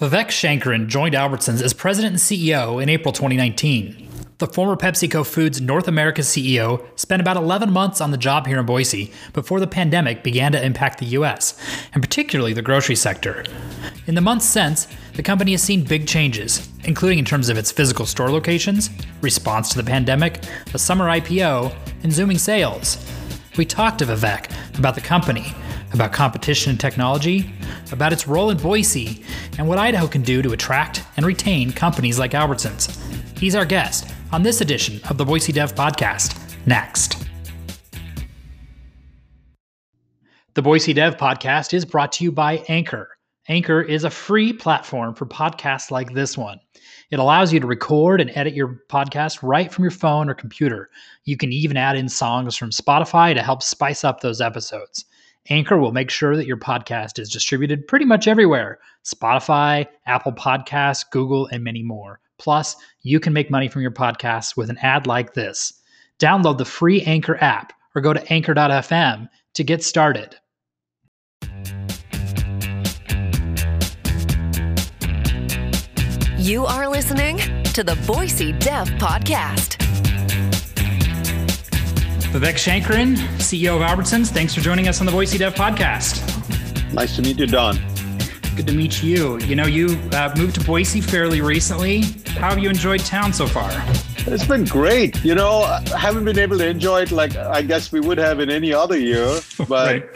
Vivek Sankaran joined Albertsons as president and CEO in April 2019. The former PepsiCo Foods North America CEO spent about 11 months on the job here in Boise before the pandemic began to impact the US, and particularly the grocery sector. In the months since, the company has seen big changes, including in terms of its physical store locations, response to the pandemic, a summer IPO, and zooming sales. We talked to Vivek about the company, about competition and technology, about its role in Boise, and what Idaho can do to attract and retain companies like Albertsons. He's our guest on this edition of the Boise Dev Podcast. Next. The Boise Dev Podcast is brought to you by Anchor. Anchor is a free platform for podcasts like this one. It allows you to record and edit your podcast right from your phone or computer. You can even add in songs from Spotify to help spice up those episodes. Anchor will make sure that your podcast is distributed pretty much everywhere Spotify, Apple Podcasts, Google, and many more. Plus, you can make money from your podcast with an ad like this. Download the free Anchor app or go to anchor.fm to get started. You are listening to the Boise Dev Podcast. Vivek Sankaran, CEO of Albertsons, thanks for joining us on the Boise Dev Podcast. Nice to meet you, Don. Good to meet you. You know, you uh, moved to Boise fairly recently. How have you enjoyed town so far? It's been great. You know, I haven't been able to enjoy it like I guess we would have in any other year, but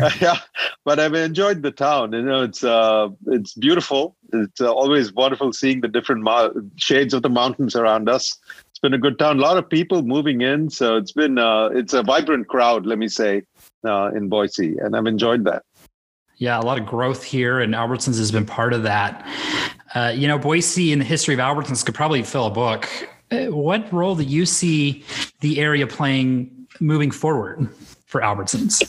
uh, yeah, but I've enjoyed the town. You know, it's uh, it's beautiful. It's uh, always wonderful seeing the different mo- shades of the mountains around us. It's been a good town. A lot of people moving in, so it's been uh, it's a vibrant crowd. Let me say uh, in Boise, and I've enjoyed that. Yeah, a lot of growth here, and Albertsons has been part of that. Uh, you know, Boise in the history of Albertsons could probably fill a book. Uh, what role do you see the area playing moving forward for Albertsons?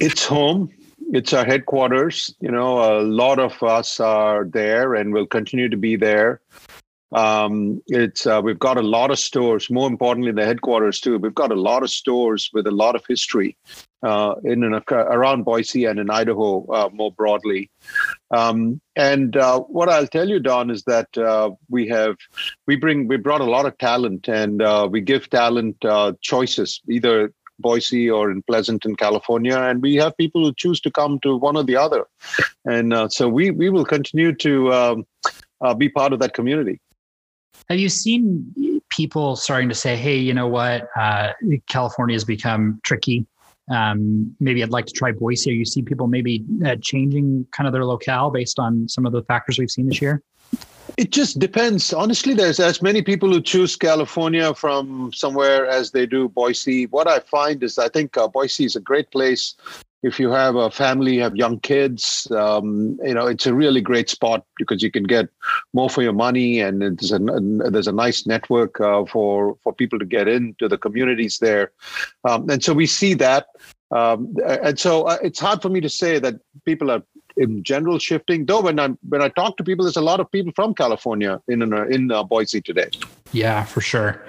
It's home. It's our headquarters. You know, a lot of us are there and will continue to be there. Um, it's uh, we've got a lot of stores. More importantly, the headquarters too. We've got a lot of stores with a lot of history uh, in and around Boise and in Idaho uh, more broadly. Um, and uh, what I'll tell you, Don, is that uh, we have we bring we brought a lot of talent, and uh, we give talent choices either. Boise or in Pleasanton, California, and we have people who choose to come to one or the other, and so we we will continue to um, be part of that community. Have you seen people starting to say, "Hey, you know what? Uh, California has become tricky. Um, maybe I'd like to try Boise." Or you see people maybe uh, changing kind of their locale based on some of the factors we've seen this year. It just depends. Honestly, there's as many people who choose California from somewhere as they do Boise. What I find is I think uh, Boise is a great place if you have a family, have young kids. Um, you know, it's a really great spot because you can get more for your money, and there's a, there's a nice network uh, for for people to get into the communities there. Um, and so we see that. Um, and so uh, it's hard for me to say that people are in general shifting. Though when I when I talk to people, there's a lot of people from California in in, in uh, Boise today. Yeah, for sure.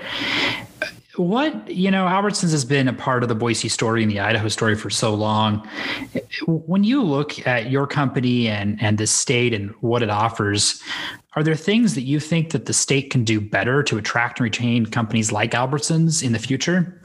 What you know, Albertsons has been a part of the Boise story and the Idaho story for so long. When you look at your company and and the state and what it offers, are there things that you think that the state can do better to attract and retain companies like Albertsons in the future?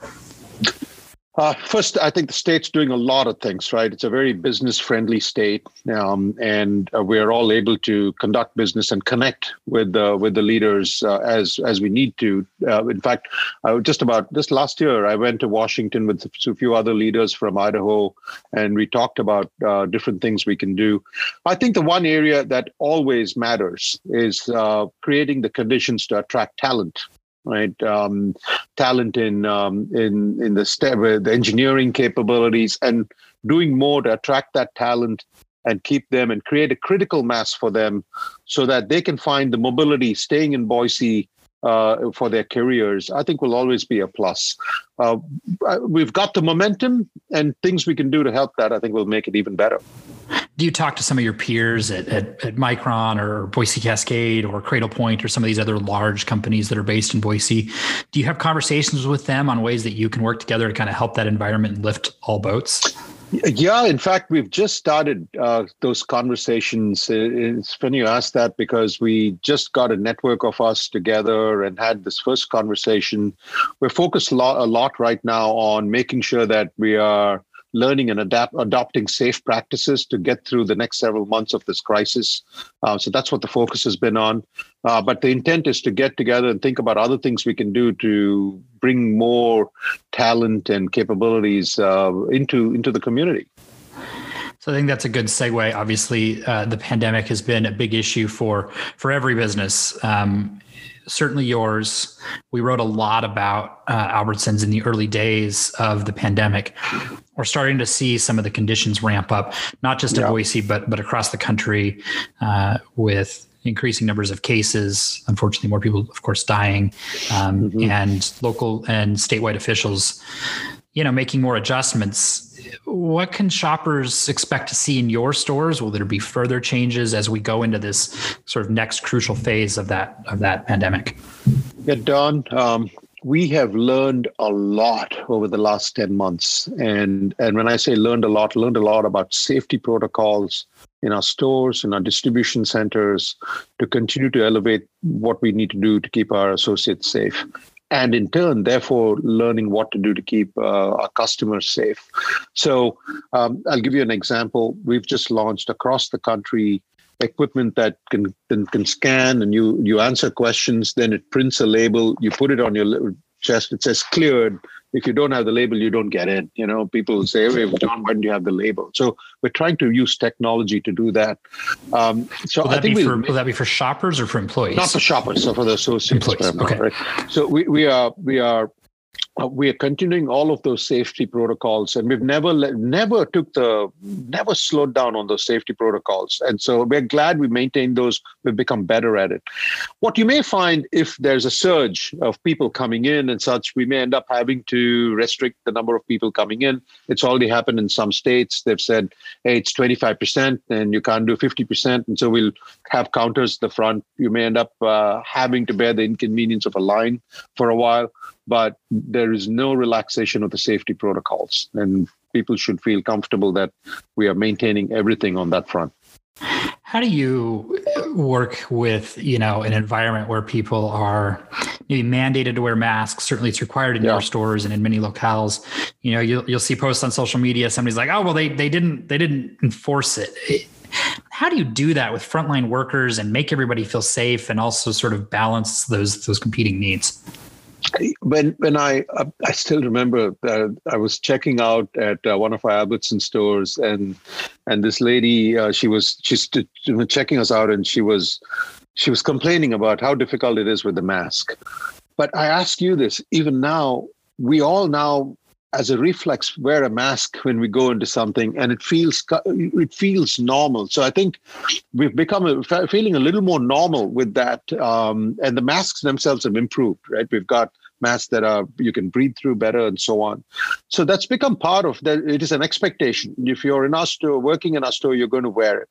Uh, first, I think the state's doing a lot of things, right? It's a very business friendly state, um, and uh, we're all able to conduct business and connect with uh, with the leaders uh, as as we need to. Uh, in fact, I just about just last year, I went to Washington with a few other leaders from Idaho, and we talked about uh, different things we can do. I think the one area that always matters is creating the conditions to attract talent right? Um, talent in um, in in the step, the engineering capabilities, and doing more to attract that talent and keep them and create a critical mass for them, so that they can find the mobility staying in Boise. Uh, for their careers, I think will always be a plus. Uh, we've got the momentum and things we can do to help that. I think will make it even better do you talk to some of your peers at, at, at, Micron or Boise Cascade or Cradlepoint or some of these other large companies that are based in Boise? Do you have conversations with them on ways that you can work together to kind of help that environment and lift all boats? Yeah, in fact, we've just started uh, those conversations. It's funny you asked that because we just got a network of us together and had this first conversation. We're focused a lot, a lot right now on making sure that we are learning and adapt, adopting safe practices to get through the next several months of this crisis. Uh, so that's what the focus has been on. Uh, but the intent is to get together and think about other things we can do to bring more talent and capabilities uh, into into the community. So I think that's a good segue. Obviously, uh, the pandemic has been a big issue for for every business. Um, certainly yours. We wrote a lot about uh, Albertsons in the early days of the pandemic. We're starting to see some of the conditions ramp up, not just in yeah. Boise, but but across the country, uh, with increasing numbers of cases. Unfortunately, more people, of course, dying, um, mm-hmm. and local and statewide officials, you know, making more adjustments what can shoppers expect to see in your stores? Will there be further changes as we go into this sort of next crucial phase of that of that pandemic? Yeah, Don. Um, we have learned a lot over the last 10 months. And, and when I say learned a lot, learned a lot about safety protocols in our stores, in our distribution centers, to continue to elevate what we need to do to keep our associates safe and in turn, therefore, learning what to do to keep uh, our customers safe. So, um, I'll give you an example. We've just launched across the country equipment that can, can can scan and you you answer questions. Then it prints a label. You put it on your chest. It says cleared if you don't have the label, you don't get in. You know, people say, hey, John, why don't you have the label? So we're trying to use technology to do that. Um, so will I think for, will that be for shoppers or for employees? Not for shoppers, so for the associates. Employees. Okay. Right? So we, we are we are uh, we are continuing all of those safety protocols and we've never never took the never slowed down on those safety protocols. And so we're glad we maintained those. We've become better at it. What you may find if there's a surge of people coming in and such we may end up having to restrict the number of people coming in. It's already happened in some states. They've said hey it's 25% and you can't do 50% and so we'll have counters at the front. You may end up uh, having to bear the inconvenience of a line for a while but there is no relaxation of the safety protocols. And people should feel comfortable that we are maintaining everything on that front. How do you work with, you know, an environment where people are maybe mandated to wear masks? Certainly it's required in yeah. your stores and in many locales. You know, you'll you'll see posts on social media, somebody's like, oh well they they didn't they didn't enforce it. How do you do that with frontline workers and make everybody feel safe and also sort of balance those those competing needs? When when I uh, I still remember that I was checking out at uh, one of our Albertson stores and and this lady uh, she was she's checking us out and she was she was complaining about how difficult it is with the mask. But I ask you this: even now, we all now as a reflex wear a mask when we go into something and it feels it feels normal so i think we've become a, feeling a little more normal with that um, and the masks themselves have improved right we've got masks that are you can breathe through better and so on so that's become part of that it is an expectation if you're in our store working in our store you're going to wear it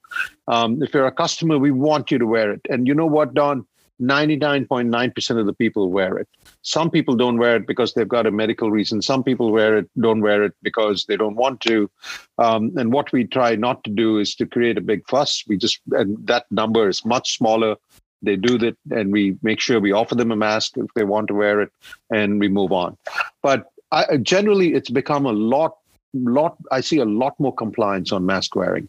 um, if you're a customer we want you to wear it and you know what don 99.9% of the people wear it. Some people don't wear it because they've got a medical reason. Some people wear it, don't wear it because they don't want to. Um, and what we try not to do is to create a big fuss. We just, and that number is much smaller they do that and we make sure we offer them a mask if they want to wear it and we move on. But I, generally it's become a lot lot i see a lot more compliance on mask wearing.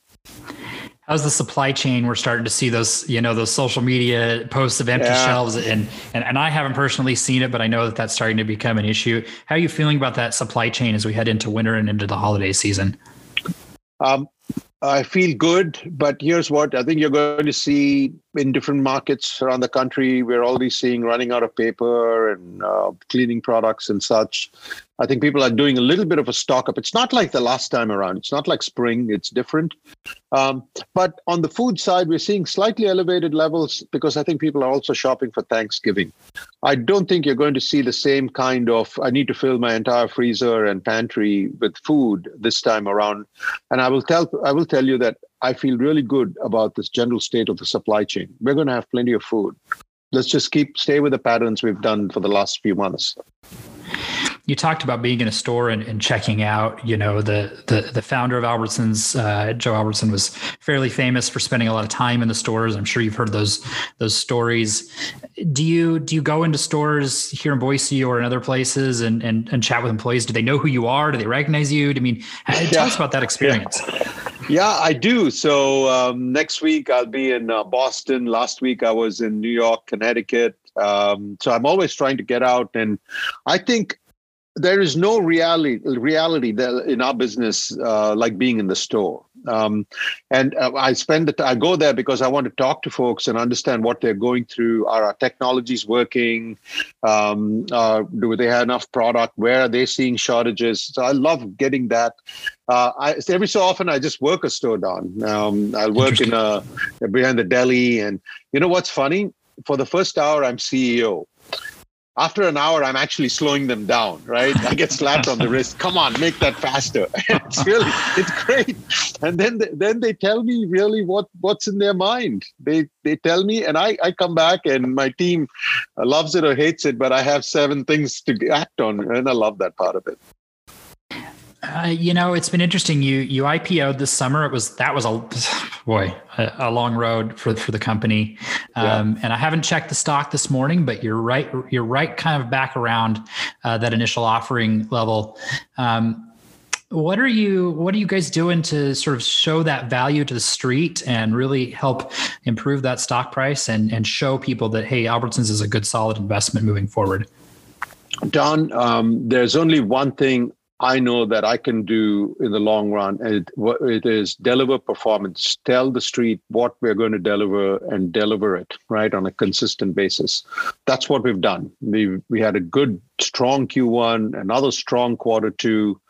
How's the supply chain? We're starting to see those you know those social media posts of empty yeah. shelves and, and and i haven't personally seen it but i know that that's starting to become an issue. How are you feeling about that supply chain as we head into winter and into the holiday season? Um, I feel good, but here's what I think you're going to see in different markets around the country. We're already seeing running out of paper and uh, cleaning products and such. I think people are doing a little bit of a stock up. It's not like the last time around. It's not like spring. It's different. Um, but on the food side, we're seeing slightly elevated levels because I think people are also shopping for Thanksgiving. I don't think you're going to see the same kind of, I need to fill my entire freezer and pantry with food this time around. And I will tell, I will tell you that I feel really good about this general state of the supply chain. We're going to have plenty of food. Let's just keep stay with the patterns we've done for the last few months you talked about being in a store and, and checking out. You know, the the the founder of Albertsons, uh, Joe Albertson, was fairly famous for spending a lot of time in the stores. I'm sure you've heard those those stories. Do you do you go into stores here in Boise or in other places and and, and chat with employees? Do they know who you are? Do they recognize you? I mean, tell us about that experience. Yeah. Yeah, I do. So um, next week I'll be in uh, Boston. Last week I was in New York, Connecticut. Um, so I'm always trying to get out, and I think there is no reality reality in our business uh, like being in the store. Um, and uh, I spend the t- I go there because I want to talk to folks and understand what they're going through. Are our technologies working? Um, uh, do they have enough product? Where are they seeing shortages? So I love getting that. Uh, I, every so often I just work a store down. Um, I'll work in a behind the deli, and you know what's funny? For the first hour, I'm CEO after an hour i'm actually slowing them down right? I get slapped on the wrist. Come on make that faster. It's really it's great. And then they, then they tell me really what what's in their mind. They they tell me and i i come back and my team loves it or hates it but i have seven things to act on and i love that part of it uh, you know, it's been interesting. You you IPO'd this summer. It was that was a boy a, a long road for for the company. Um, yeah. And I haven't checked the stock this morning, but you're right. You're right, kind of back around uh, that initial offering level. Um, what are you What are you guys doing to sort of show that value to the street and really help improve that stock price and and show people that hey, Albertsons is a good solid investment moving forward? Don, um, there's only one thing I know that I can do in the long run. It, it is deliver performance, tell the street what we're going to deliver and deliver it right on a consistent basis. That's what we've done. We we had a good, strong Q1, another strong quarter two.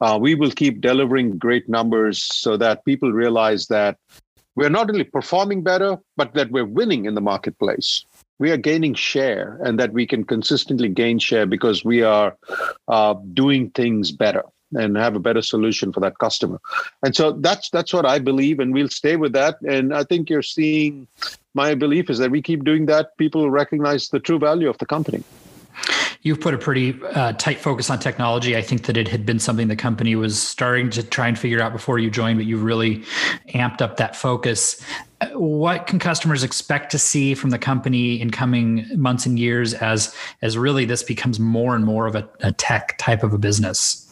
Uh, we will keep delivering great numbers so that people realize that we're not only performing better, but that we're winning in the marketplace we are gaining share and that we can consistently gain share because we are uh, doing things better and have a better solution for that customer. And so that's that's what i believe and we'll stay with that. And i think you're seeing my belief is that we keep doing that. People recognize the true value of the company You've put a pretty uh, tight focus on technology. I think that it had been something the company was starting to try and figure out before you joined, but you've really amped up that focus. What can customers expect to see from the company in coming months and years as as really this becomes more and more of a, a tech type of a business?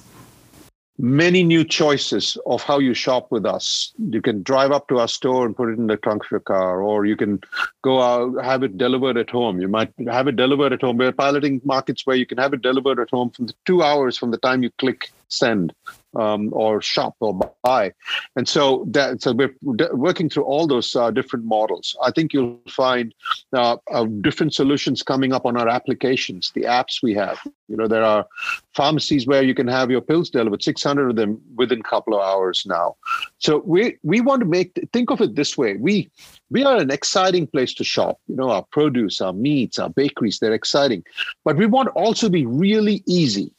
Many new choices of how you shop with us. You can drive up to our store and put it in the trunk of your car, or you can go out, have it delivered at home. You might have it delivered at home. We're piloting markets where you can have it delivered at home from the two hours from the time you click send um, or shop or buy. And so that so we're working through all those uh, different models. I think you'll find uh, uh, different solutions coming up on our applications, the apps we have. You know, there are pharmacies where you can have your pills delivered, 600 of them within a couple of hours now. So we we want to make think of it this way. We we are an exciting place to shop. You know, our produce, our meats, our bakeries, they're exciting. But we want also be really easy.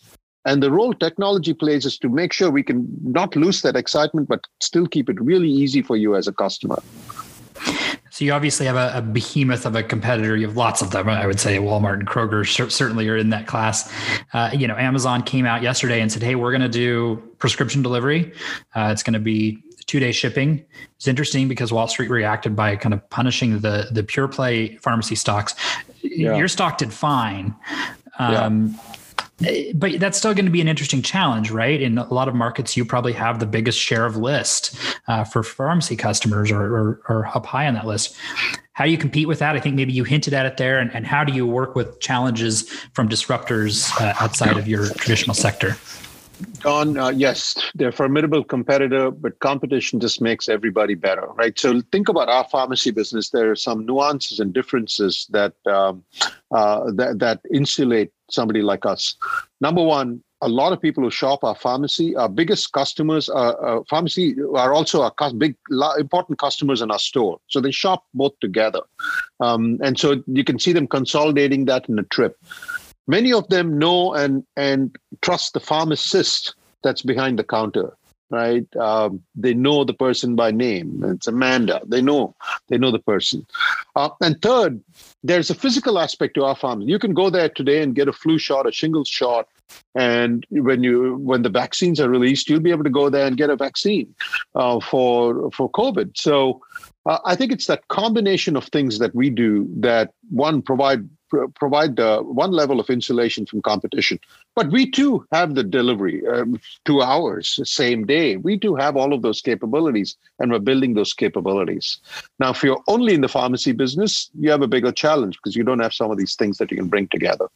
And the role technology plays is to make sure we can not lose that excitement, but still keep it really easy for you as a customer. So you obviously have a, a, behemoth of a competitor. You have lots of them. I would say Walmart and Kroger certainly are in that class. Uh, you know, Amazon came out yesterday and said, "Hey, we're going to do prescription delivery. Uh, it's going to be two day shipping." It's interesting because Wall Street reacted by kind of punishing the the pure play pharmacy stocks. Yeah. Your stock did fine. Um, yeah but that's still going to be an interesting challenge, right? In a lot of markets, you probably have the biggest share of list uh, for pharmacy customers or, or, or, up high on that list. How do you compete with that? I think maybe you hinted at it there. And, and how do you work with challenges from disruptors uh, outside of your traditional sector? Don, uh, yes, they're formidable competitor, but competition just makes everybody better, right? So think about our pharmacy business. There are some nuances and differences that um, uh, that, that insulate somebody like us. Number one, a lot of people who shop our pharmacy, our biggest customers, are uh, pharmacy are also our big, important customers in our store. So they shop both together, um, and so you can see them consolidating that in a trip. Many of them know and and trust the pharmacist that's behind the counter right? Um, they know the person by name. It's Amanda. They know they know the person. Uh, and third, there's a physical aspect to our farm. You can go there today and get a flu shot, a shingles shot, and when you when the vaccines are released, you'll be able to go there and get a vaccine uh, for for COVID. So uh, I think it's that combination of things that we do that one provide provide the one level of insulation from competition. But we too have the delivery, um, two hours, same day. We too have all of those capabilities, and we're building those capabilities. Now, if you're only in the pharmacy business, you have a bigger challenge because you don't have some of these things that you can bring together.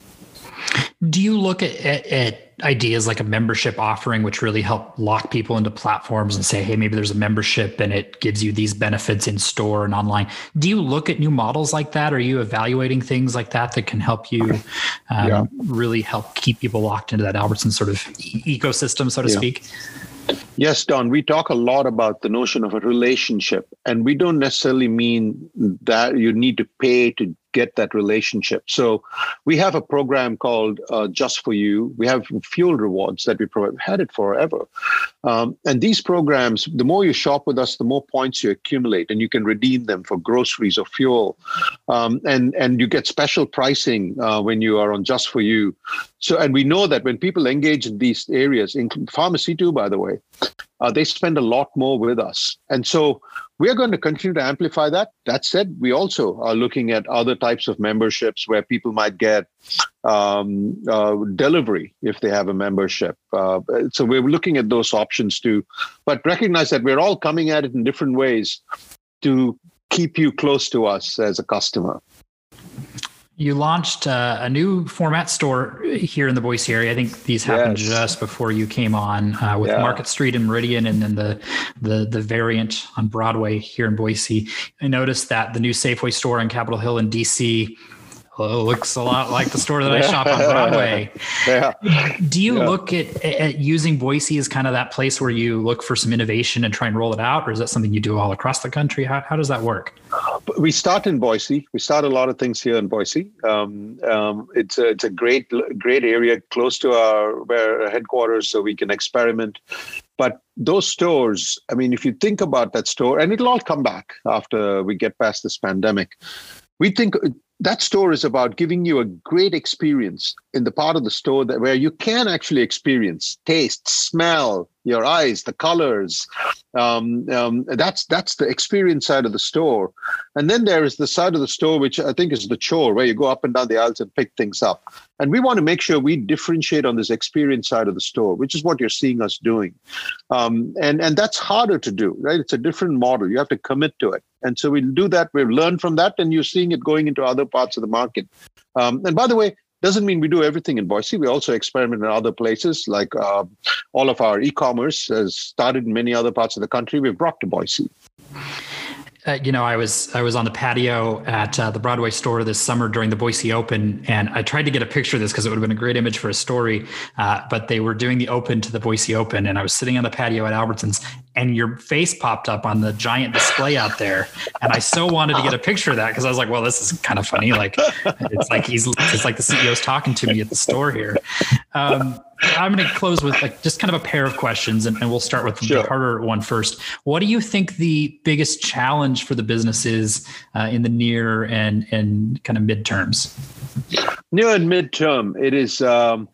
Do you look at, at, at, ideas like a membership offering, which really help lock people into platforms and say, hey, maybe there's a membership and it gives you these benefits in store and online? Do you look at new models like that? Are you evaluating things like that that can help you um, yeah. really help keep people locked into that Albertson sort of e- ecosystem, so to yeah. speak? Yes, Don, we talk a lot about the notion of a relationship, and we don't necessarily mean that you need to pay to get that relationship. So we have a program called uh, Just for You. We have fuel rewards that we provide. We've had it forever. Um, and these programs, the more you shop with us, the more points you accumulate, and you can redeem them for groceries or fuel. Um, and, and you get special pricing uh, when you are on Just for You. So, and we know that when people engage in these areas, in pharmacy too, by the way, uh, they spend a lot more with us. And so we are going to continue to amplify that. That said, we also are looking at other types of memberships where people might get um, uh, delivery if they have a membership. Uh, so we're looking at those options too. But recognize that we're all coming at it in different ways to keep you close to us as a customer you launched uh, a new format store here in the Boise area. I think these happened yes. just before you came on uh, with yeah. Market Street and Meridian, and then the the the variant on Broadway here in Boise. I noticed that the new Safeway store on Capitol Hill in DC well, looks a lot like the store that I shop on Broadway. yeah. Do you yeah. look at, at using Boise as kind of that place where you look for some innovation and try and roll it out, or is that something you do all across the country? How, how does that work? We start in Boise. We start a lot of things here in Boise. Um, um, it's a, it's a great great area close to our, our headquarters, so we can experiment. But those stores, I mean, if you think about that store, and it'll all come back after we get past this pandemic we think that store is about giving you a great experience in the part of the store that where you can actually experience taste smell your eyes the colors. Um, um, that's that's the experience side of the store. And then there is the side of the store which i think is the chore where you go up and down the aisles and pick things up. And we want to make sure we differentiate on this experience side of the store which is what you're seeing us doing. Um, and and that's harder to do right? It's a different model. You have to commit to it and so we'll do that we've learned from that and you're seeing it going into other parts of the market um, and by the way doesn't mean we do everything in Boise. We also experiment in other places, like uh, all of our e-commerce has started in many other parts of the country. We've brought to Boise uh, you know, I was I was on the patio at uh, the Broadway store this summer during the Boise Open, and I tried to get a picture of this because it would have been a great image for a story. Uh, but they were doing the Open to the Boise Open, and I was sitting on the patio at Albertsons, and your face popped up on the giant display out there, and I so wanted to get a picture of that because I was like, well, this is kind of funny. Like it's like he's it's like the CEO's talking to me at the store here. Um, I'm going to close with like just kind of a pair of questions, and, and we'll start with sure. the harder one first. What do you think the biggest challenge for the business is uh, in the near and and kind of midterms? Near and midterm, it is um,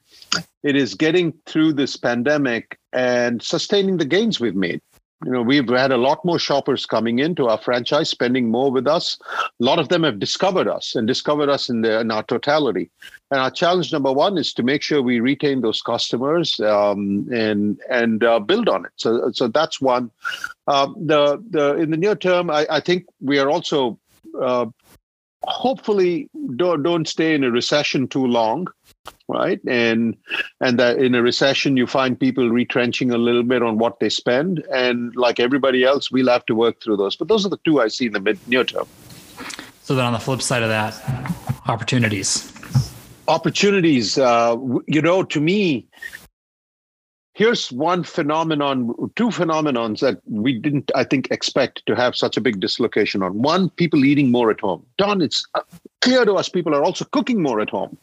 it is getting through this pandemic and sustaining the gains we've made you know we've had a lot more shoppers coming into our franchise spending more with us. A lot of them have discovered us and discovered us in, the, in our totality. And our challenge number one is to make sure we retain those customers um, and and uh, build on it. So so that's one. Um, the the in the near term i, I think we are also uh, hopefully don't, don't stay in a recession too long right? And and that in a recession you find people retrenching a little bit on what they spend. And like everybody else we'll have to work through those. But those are the two i see in the mid near term. So then on the flip side of that opportunities. Opportunities uh, you know to me here's one phenomenon two phenomenons that we didn't i think expect to have such a big dislocation on. One people eating more at home. Don it's uh, clear to us people are also cooking more at home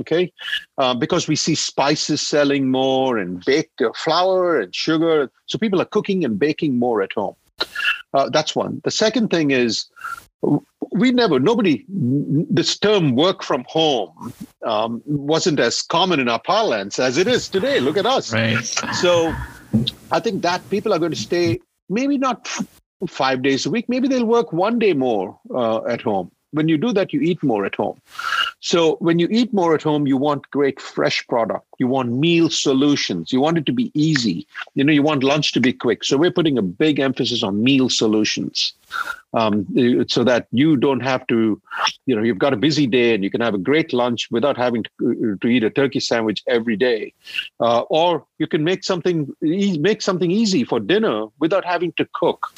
okay uh, because we see spices selling more and baked uh, flour and sugar so people are cooking and baking more at home uh, that's one the second thing is we never nobody this term work from home um, wasn't as common in our parlance as it is today. Look at us. Right. So I think that people are going to stay maybe not f- five days a week. Maybe they'll work one day more uh, at home. When you do that, you eat more at home. So when you eat more at home, you want great fresh product. You want meal solutions. You want it to be easy. You know, you want lunch to be quick. So we're putting a big emphasis on meal solutions, um, so that you don't have to, you know, you've got a busy day and you can have a great lunch without having to, to eat a turkey sandwich every day, uh, or you can make something make something easy for dinner without having to cook.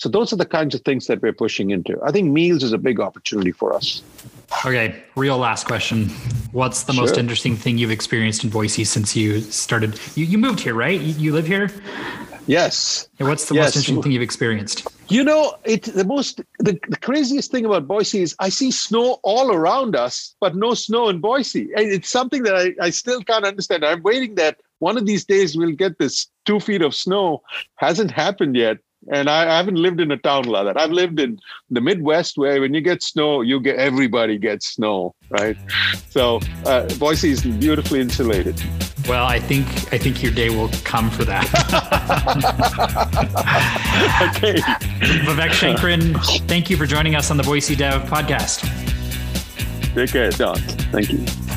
So those are the kinds of things that we're pushing into. I think meals is a big opportunity for us. Okay, real last question. What's the sure. most interesting thing you've experienced in Boise since you started? You, you moved here, right? You, you live here? Yes. And what's the yes. most interesting thing you've experienced? You know, it the most the, the craziest thing about Boise is I see snow all around us, but no snow in Boise. And It's something that I, I still can't understand. I'm waiting that one of these days we'll get this two feet of snow. Hasn't happened yet. And I, I, haven't lived in a town like that. I've lived in the Midwest where when you get snow, you get everybody gets snow, right? So uh, Boise is beautifully insulated. Well, I think I think your day will come for that. okay. Vivek Sankaran, thank you for joining us on the Boise Dev podcast. Take care, Don. Thank you.